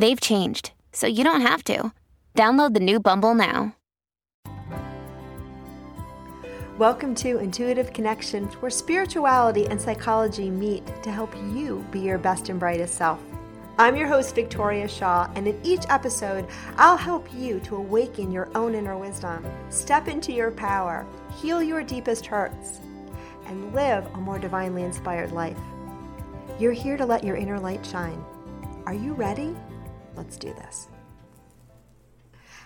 They've changed, so you don't have to. Download the new Bumble now. Welcome to Intuitive Connections, where spirituality and psychology meet to help you be your best and brightest self. I'm your host, Victoria Shaw, and in each episode, I'll help you to awaken your own inner wisdom, step into your power, heal your deepest hurts, and live a more divinely inspired life. You're here to let your inner light shine. Are you ready? Let's do this.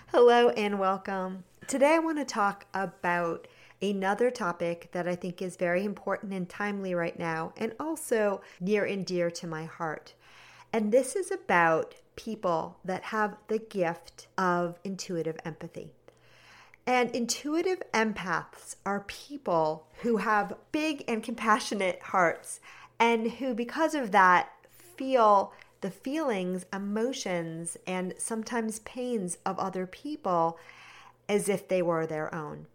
Hello and welcome. Today I want to talk about another topic that I think is very important and timely right now, and also near and dear to my heart. And this is about people that have the gift of intuitive empathy. And intuitive empaths are people who have big and compassionate hearts and who, because of that, feel the feelings, emotions, and sometimes pains of other people as if they were their own.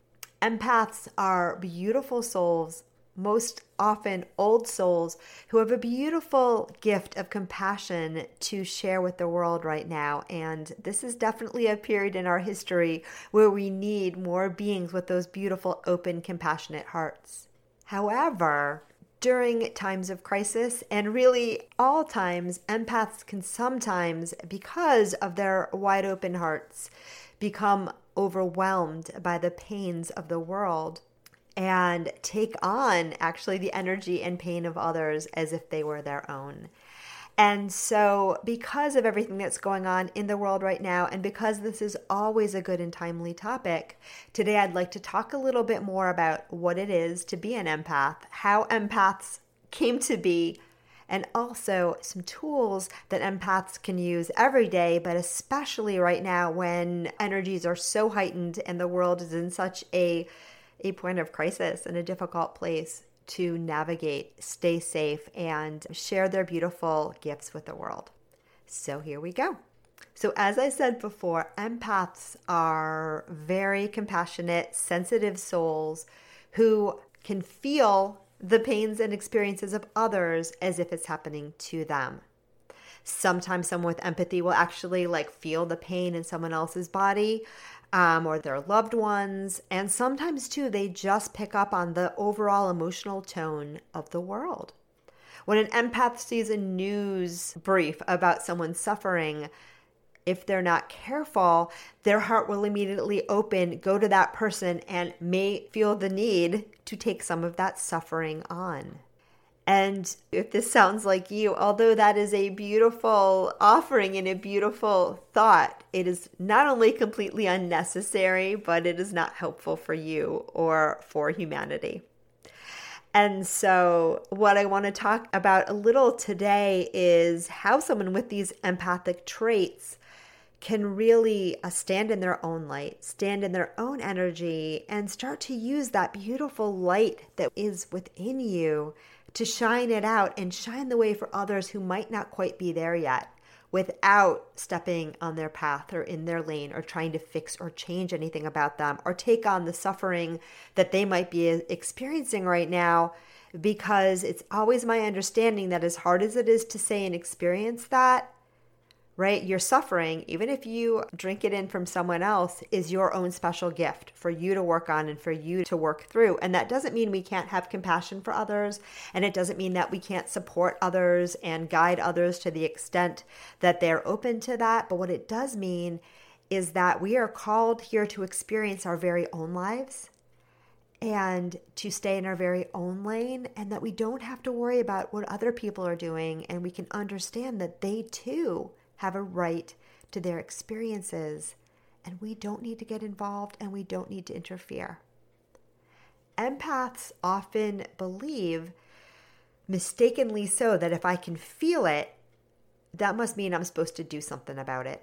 Empaths are beautiful souls most often old souls who have a beautiful gift of compassion to share with the world right now. And this is definitely a period in our history where we need more beings with those beautiful, open, compassionate hearts. However, during times of crisis and really all times, empaths can sometimes, because of their wide open hearts, become overwhelmed by the pains of the world and take on actually the energy and pain of others as if they were their own. And so, because of everything that's going on in the world right now, and because this is always a good and timely topic, today I'd like to talk a little bit more about what it is to be an empath, how empaths came to be, and also some tools that empaths can use every day, but especially right now when energies are so heightened and the world is in such a a point of crisis and a difficult place to navigate, stay safe, and share their beautiful gifts with the world. So here we go. So, as I said before, empaths are very compassionate, sensitive souls who can feel the pains and experiences of others as if it's happening to them. Sometimes someone with empathy will actually like feel the pain in someone else's body um, or their loved ones. And sometimes, too, they just pick up on the overall emotional tone of the world. When an empath sees a news brief about someone suffering, if they're not careful, their heart will immediately open, go to that person, and may feel the need to take some of that suffering on. And if this sounds like you, although that is a beautiful offering and a beautiful thought, it is not only completely unnecessary, but it is not helpful for you or for humanity. And so, what I want to talk about a little today is how someone with these empathic traits can really uh, stand in their own light, stand in their own energy, and start to use that beautiful light that is within you to shine it out and shine the way for others who might not quite be there yet without stepping on their path or in their lane or trying to fix or change anything about them or take on the suffering that they might be experiencing right now. Because it's always my understanding that as hard as it is to say and experience that right? Your suffering, even if you drink it in from someone else, is your own special gift for you to work on and for you to work through. And that doesn't mean we can't have compassion for others. And it doesn't mean that we can't support others and guide others to the extent that they're open to that. But what it does mean is that we are called here to experience our very own lives and to stay in our very own lane, and that we don't have to worry about what other people are doing, and we can understand that they too have a right to their experiences, and we don't need to get involved and we don't need to interfere. Empaths often believe, mistakenly so, that if I can feel it, that must mean I'm supposed to do something about it.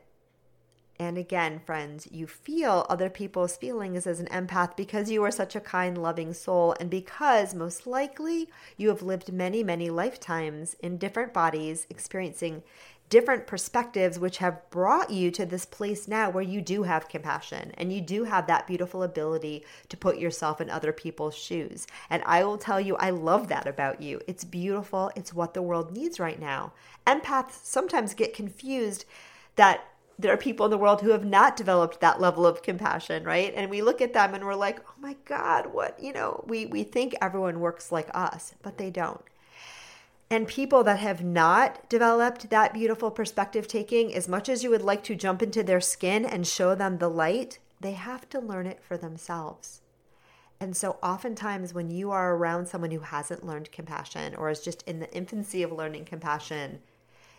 And again, friends, you feel other people's feelings as an empath because you are such a kind, loving soul, and because most likely you have lived many, many lifetimes in different bodies, experiencing different perspectives, which have brought you to this place now where you do have compassion and you do have that beautiful ability to put yourself in other people's shoes. And I will tell you, I love that about you. It's beautiful, it's what the world needs right now. Empaths sometimes get confused that there are people in the world who have not developed that level of compassion, right? And we look at them and we're like, "Oh my god, what, you know, we we think everyone works like us, but they don't." And people that have not developed that beautiful perspective taking, as much as you would like to jump into their skin and show them the light, they have to learn it for themselves. And so, oftentimes, when you are around someone who hasn't learned compassion or is just in the infancy of learning compassion,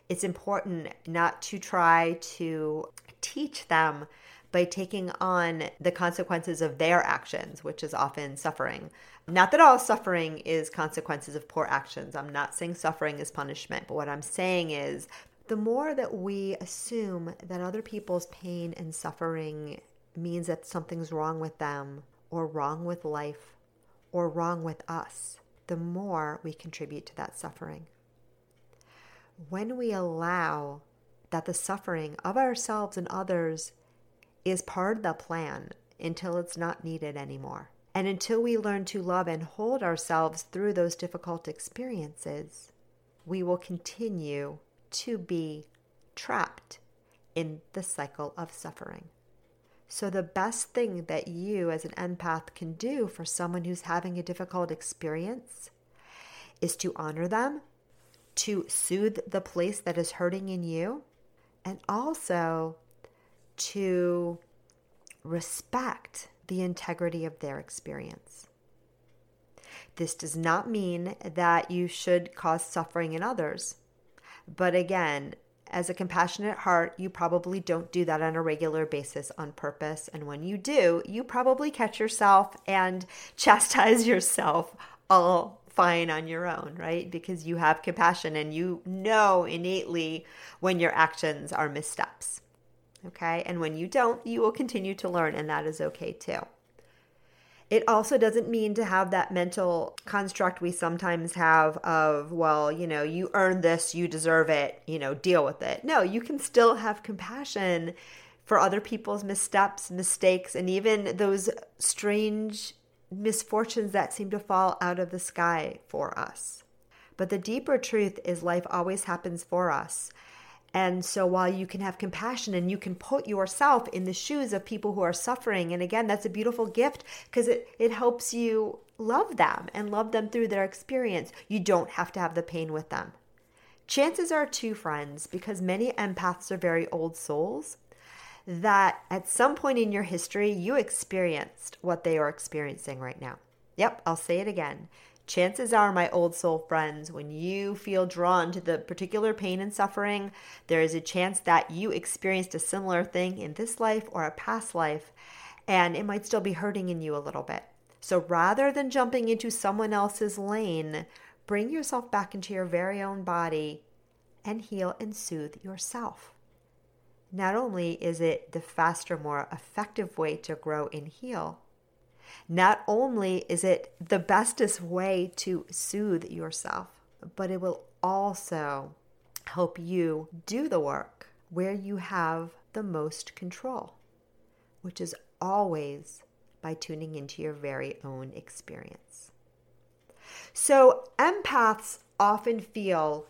it's important not to try to teach them by taking on the consequences of their actions, which is often suffering. Not that all suffering is consequences of poor actions. I'm not saying suffering is punishment, but what I'm saying is the more that we assume that other people's pain and suffering means that something's wrong with them or wrong with life or wrong with us, the more we contribute to that suffering when we allow that the suffering of ourselves and others is part of the plan until it's not needed anymore. And until we learn to love and hold ourselves through those difficult experiences, we will continue to be trapped in the cycle of suffering. So, the best thing that you as an empath can do for someone who's having a difficult experience is to honor them to soothe the place that is hurting in you and also to respect the integrity of their experience. This does not mean that you should cause suffering in others. But again, as a compassionate heart, you probably don't do that on a regular basis on purpose. And when you do, you probably catch yourself and chastise yourself all fine on your own, right? Because you have compassion and you know innately when your actions are missteps. Okay. And when you don't, you will continue to learn, and that is okay too. It also doesn't mean to have that mental construct we sometimes have of, well, you know, you earn this, you deserve it, you know, deal with it. No, you can still have compassion for other people's missteps, mistakes, and even those strange misfortunes that seem to fall out of the sky for us. But the deeper truth is life always happens for us. And so while you can have compassion and you can put yourself in the shoes of people who are suffering, and again, that's a beautiful gift because it, it helps you love them and love them through their experience. You don't have to have the pain with them. Chances are, too, friends, because many empaths are very old souls, that at some point in your history you experienced what they are experiencing right now. Yep, I'll say it again. Chances are, my old soul friends, when you feel drawn to the particular pain and suffering, there is a chance that you experienced a similar thing in this life or a past life, and it might still be hurting in you a little bit. So rather than jumping into someone else's lane, bring yourself back into your very own body and heal and soothe yourself. Not only is it the faster, more effective way to grow and heal, not only is it the bestest way to soothe yourself, but it will also help you do the work where you have the most control, which is always by tuning into your very own experience. So, empaths often feel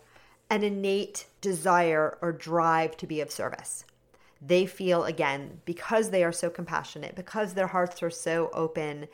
an innate desire or drive to be of service they feel again because they are so compassionate because their hearts are so open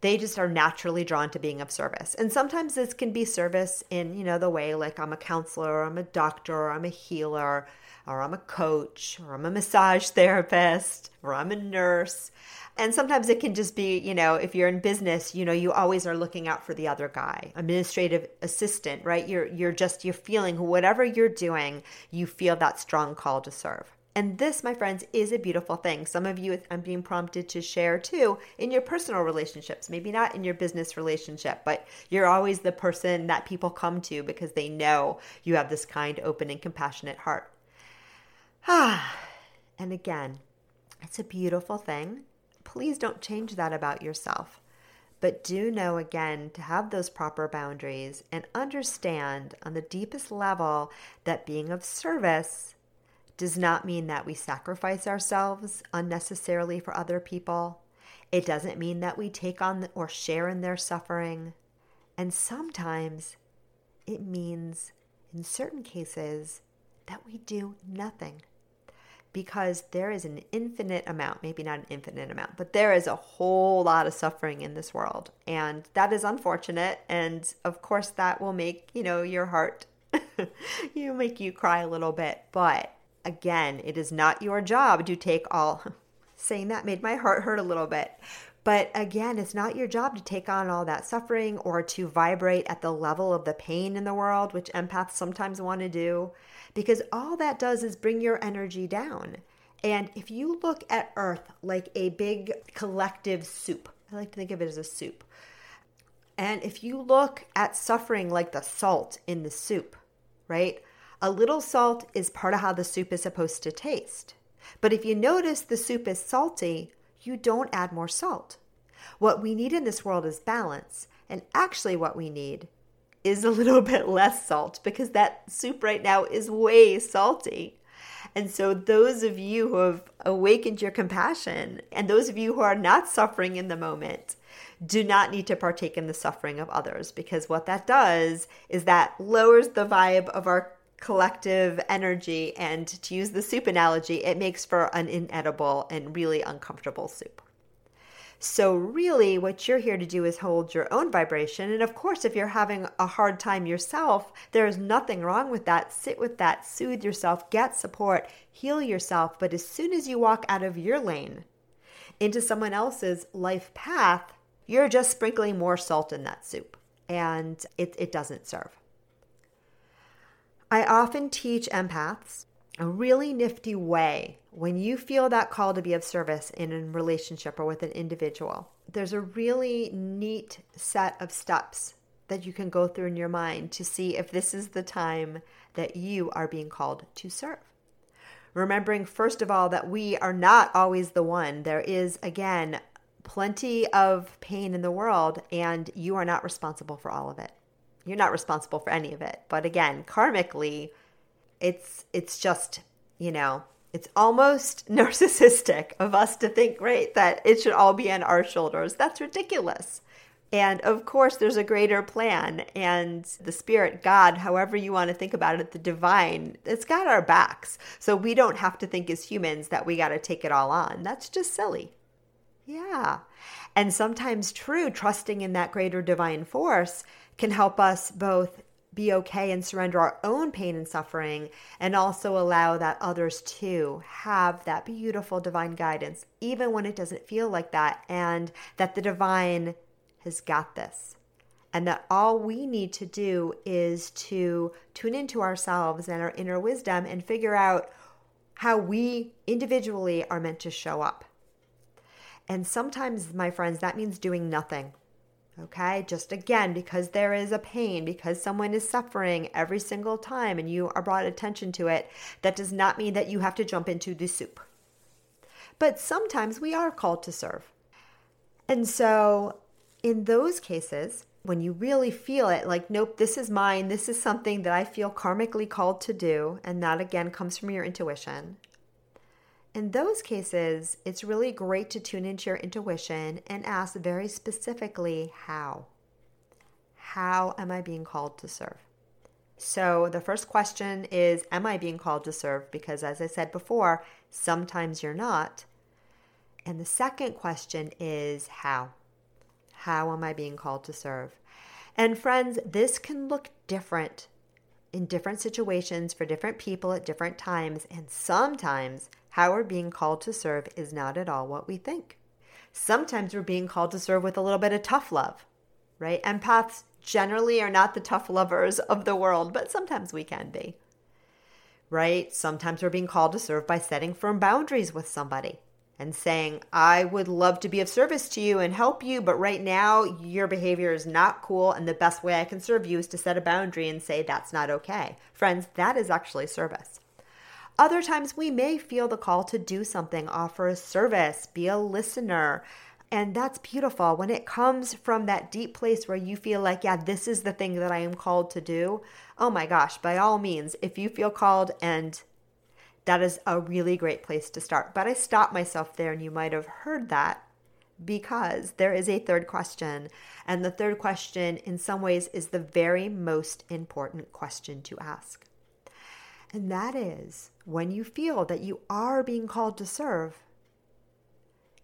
they just are naturally drawn to being of service. And sometimes this can be service in you know the way like i'm a counselor or i'm a doctor or i'm a healer or i'm a coach or i'm a massage therapist or i'm a nurse. And sometimes it can just be you know if you're in business you know you always are looking out for the other guy. Administrative assistant right? You're you're just you're feeling whatever you're doing you feel that strong call to serve And this, my friends, is a beautiful thing. Some of you, I'm being prompted to share too in your personal relationships. Maybe not in your business relationship, but you're always the person that people come to because they know you have this kind, open, and compassionate heart. Ah, and again, it's a beautiful thing. Please don't change that about yourself. But do know again to have those proper boundaries and understand on the deepest level that being of service does not mean that we sacrifice ourselves unnecessarily for other people. It doesn't mean that we take on or share in their suffering. And sometimes it means, in certain cases, that we do nothing. Because there is an infinite amount, maybe not an infinite amount, but there is a whole lot of suffering in this world. And that is unfortunate. And of course, that will make, you know, your heart, you make you cry a little bit. But again, it is not your job to take all. Saying that made my heart hurt a little bit. But again, it's not your job to take on all that suffering or to vibrate at the level of the pain in the world, which empaths sometimes want to do, because all that does is bring your energy down. And if you look at Earth like a big collective soup, I like to think of it as a soup. And if you look at suffering like the salt in the soup, right? A little salt is part of how the soup is supposed to taste. But if you notice the soup is salty, you don't add more salt. What we need in this world is balance. And actually, what we need is a little bit less salt because that soup right now is way salty. And so, those of you who have awakened your compassion and those of you who are not suffering in the moment, do not need to partake in the suffering of others because what that does is that lowers the vibe of our collective energy. And to use the soup analogy, it makes for an inedible and really uncomfortable soup. So, really, what you're here to do is hold your own vibration. And of course, if you're having a hard time yourself, there is nothing wrong with that. Sit with that, soothe yourself, get support, heal yourself. But as soon as you walk out of your lane into someone else's life path, you're just sprinkling more salt in that soup. And it, it doesn't serve. I often teach empaths a really nifty way when you feel that call to be of service in a relationship or with an individual. There's a really neat set of steps that you can go through in your mind to see if this is the time that you are being called to serve. Remembering, first of all, that we are not always the one. There is, again, plenty of pain in the world, and you are not responsible for all of it. You're not responsible for any of it. But again, karmically, it's it's just, you know, it's almost narcissistic of us to think, right, that it should all be on our shoulders. That's ridiculous. And of course, there's a greater plan, and the spirit, God, however you want to think about it, the divine, it's got our backs. So we don't have to think as humans that we got to take it all on. That's just silly. Yeah. And sometimes, true, trusting in that greater divine force can help us both be okay and surrender our own pain and suffering and also allow that others too have that beautiful divine guidance even when it doesn't feel like that and that the divine has got this. And that all we need to do is to tune into ourselves and our inner wisdom and figure out how we individually are meant to show up. And sometimes my friends that means doing nothing Okay, just again, because there is a pain, because someone is suffering every single time and you are brought attention to it, that does not mean that you have to jump into the soup. But sometimes we are called to serve. And so, in those cases, when you really feel it, like, nope, this is mine, this is something that I feel karmically called to do, and that again comes from your intuition, in those cases, it's really great to tune into your intuition and ask very specifically how. How am I being called to serve? So, the first question is Am I being called to serve? Because, as I said before, sometimes you're not. And the second question is How? How am I being called to serve? And, friends, this can look different in different situations for different people at different times. And sometimes how we're being called to serve is not at all what we think. Sometimes we're being called to serve with a little bit of tough love, right? Empaths generally are not the tough lovers of the world, but sometimes we can be. right? Sometimes we're being called to serve by setting firm boundaries with somebody and saying, I would love to be of service to you and help you, but right now your behavior is not cool. And the best way I can serve you is to set a boundary and say, that's not okay. Friends, that is actually service. Other times we may feel the call to do something, offer a service, be a listener. And that's beautiful when it comes from that deep place where you feel like, yeah, this is the thing that I am called to do. Oh my gosh, by all means, if you feel called and that is a really great place to start. But I stopped myself there, and you might have heard that because there is a third question. And the third question, in some ways, is the very most important question to ask. And that is when you feel that you are being called to serve,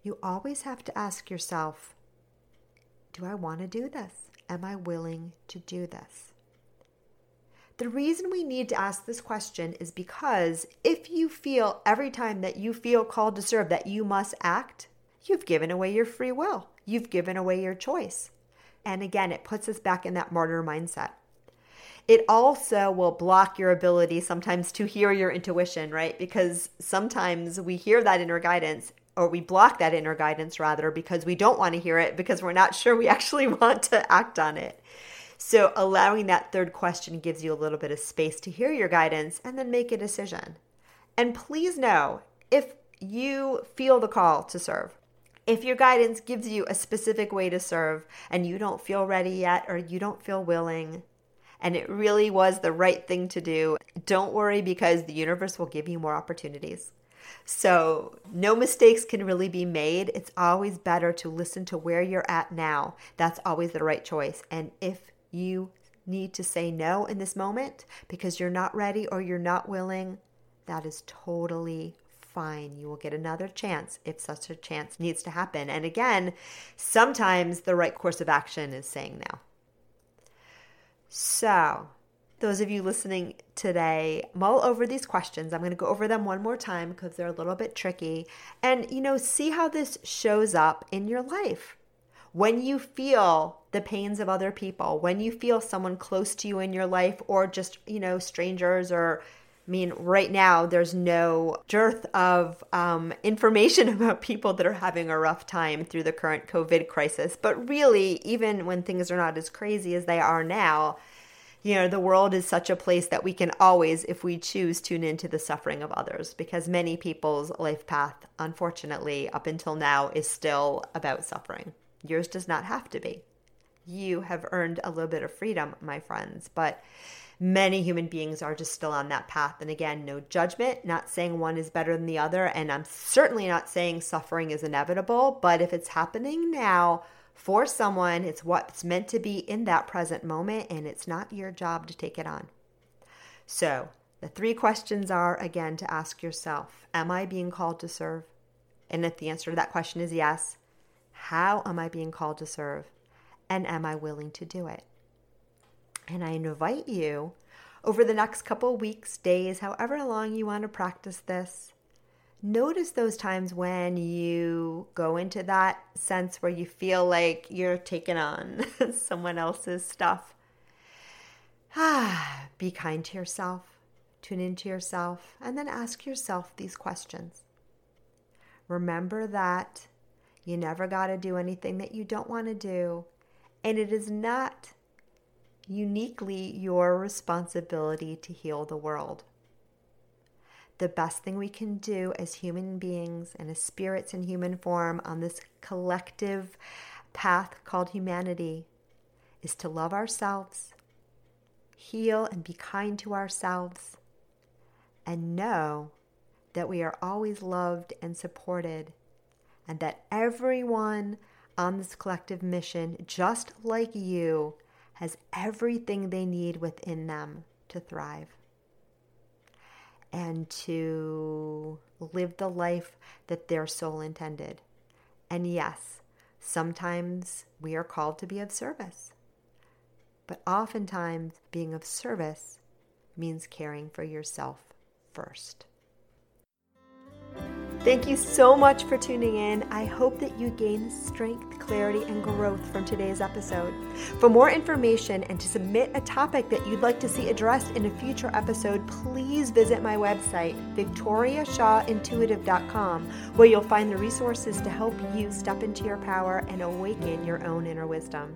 you always have to ask yourself Do I want to do this? Am I willing to do this? The reason we need to ask this question is because if you feel every time that you feel called to serve that you must act, you've given away your free will. You've given away your choice. And again, it puts us back in that martyr mindset. It also will block your ability sometimes to hear your intuition, right? Because sometimes we hear that inner guidance or we block that inner guidance rather because we don't want to hear it because we're not sure we actually want to act on it. So, allowing that third question gives you a little bit of space to hear your guidance and then make a decision. And please know if you feel the call to serve, if your guidance gives you a specific way to serve and you don't feel ready yet or you don't feel willing, and it really was the right thing to do, don't worry because the universe will give you more opportunities. So, no mistakes can really be made. It's always better to listen to where you're at now. That's always the right choice. And if you need to say no in this moment because you're not ready or you're not willing, that is totally fine. You will get another chance if such a chance needs to happen. And again, sometimes the right course of action is saying no. So, those of you listening today, mull over these questions. I'm going to go over them one more time because they're a little bit tricky. And, you know, see how this shows up in your life. When you feel the pains of other people, when you feel someone close to you in your life or just, you know, strangers or I mean, right now there's no dearth of um, information about people that are having a rough time through the current COVID crisis. But really, even when things are not as crazy as they are now, you know, the world is such a place that we can always, if we choose, tune into the suffering of others because many people's life path, unfortunately, up until now, is still about suffering. Yours does not have to be. You have earned a little bit of freedom, my friends, but many human beings are just still on that path. And again, no judgment, not saying one is better than the other. And I'm certainly not saying suffering is inevitable, but if it's happening now for someone, it's what's meant to be in that present moment, and it's not your job to take it on. So, the three questions are again to ask yourself Am I being called to serve? And if the answer to that question is yes, how am I being called to serve? And am I willing to do it? And I invite you over the next couple weeks, days, however long you want to practice this, notice those times when you go into that sense where you feel like you're taking on someone else's stuff. Ah, be kind to yourself, tune into yourself, and then ask yourself these questions. Remember that you never got to do anything that you don't want to do, and it is not uniquely your responsibility to heal the world. The best thing we can do as human beings and as spirits in human form on this collective path called humanity is to love ourselves, heal and be kind to ourselves, and know that we are always loved and supported, and that everyone on this collective mission, just like you, has everything they need within them to thrive and to live the life that their soul intended. And yes, sometimes we are called to be of service, but oftentimes being of service means caring for yourself first. Thank you so much for tuning in. I hope that you gain strength, clarity, and growth from today's episode. For more information and to submit a topic that you'd like to see addressed in a future episode, please visit my website, victoriashawintuitive.com, where you'll find the resources to help you step into your power and awaken your own inner wisdom.